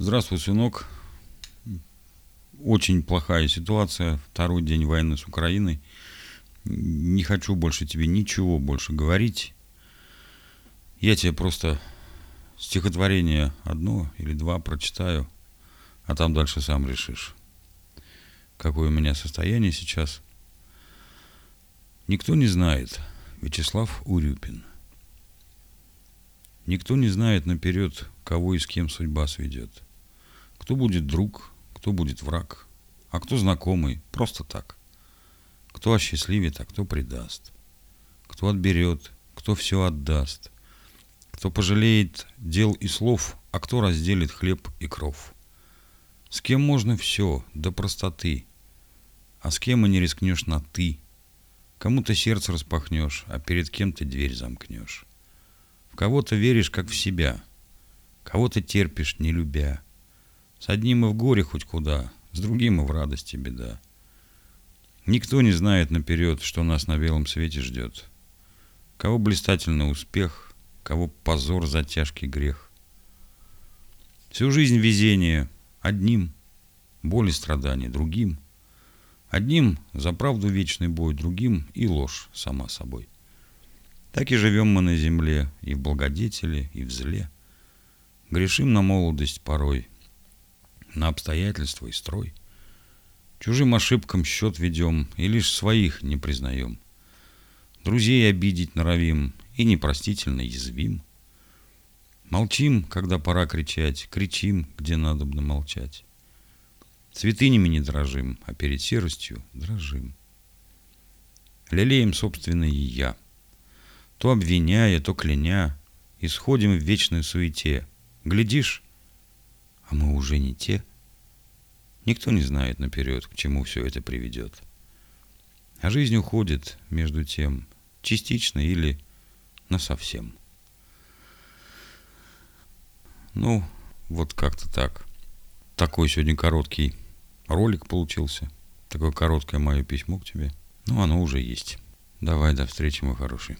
Здравствуй, сынок. Очень плохая ситуация. Второй день войны с Украиной. Не хочу больше тебе ничего больше говорить. Я тебе просто стихотворение одно или два прочитаю, а там дальше сам решишь, какое у меня состояние сейчас. Никто не знает. Вячеслав Урюпин. Никто не знает наперед, кого и с кем судьба сведет. Кто будет друг, кто будет враг, а кто знакомый, просто так. Кто осчастливит, а кто предаст. Кто отберет, кто все отдаст. Кто пожалеет дел и слов, а кто разделит хлеб и кров. С кем можно все, до простоты, а с кем и не рискнешь на «ты». Кому то сердце распахнешь, а перед кем ты дверь замкнешь. В кого-то веришь, как в себя, кого-то терпишь, не любя. С одним и в горе хоть куда, с другим и в радости беда. Никто не знает наперед, что нас на белом свете ждет. Кого блистательный успех, кого позор за тяжкий грех. Всю жизнь везение одним, боль и страдания другим — Одним за правду вечный бой, другим и ложь сама собой. Так и живем мы на земле, и в благодетеле, и в зле. Грешим на молодость порой, на обстоятельства и строй. Чужим ошибкам счет ведем, и лишь своих не признаем. Друзей обидеть норовим, и непростительно язвим. Молчим, когда пора кричать, кричим, где надобно молчать. Святынями не дрожим, а перед серостью дрожим. Лелеем собственное «я», то обвиняя, то кляня, исходим в вечной суете. Глядишь, а мы уже не те. Никто не знает наперед, к чему все это приведет. А жизнь уходит между тем, частично или насовсем. Ну, вот как-то так. Такой сегодня короткий ролик получился. Такое короткое мое письмо к тебе. Ну, оно уже есть. Давай, до встречи, мой хороший.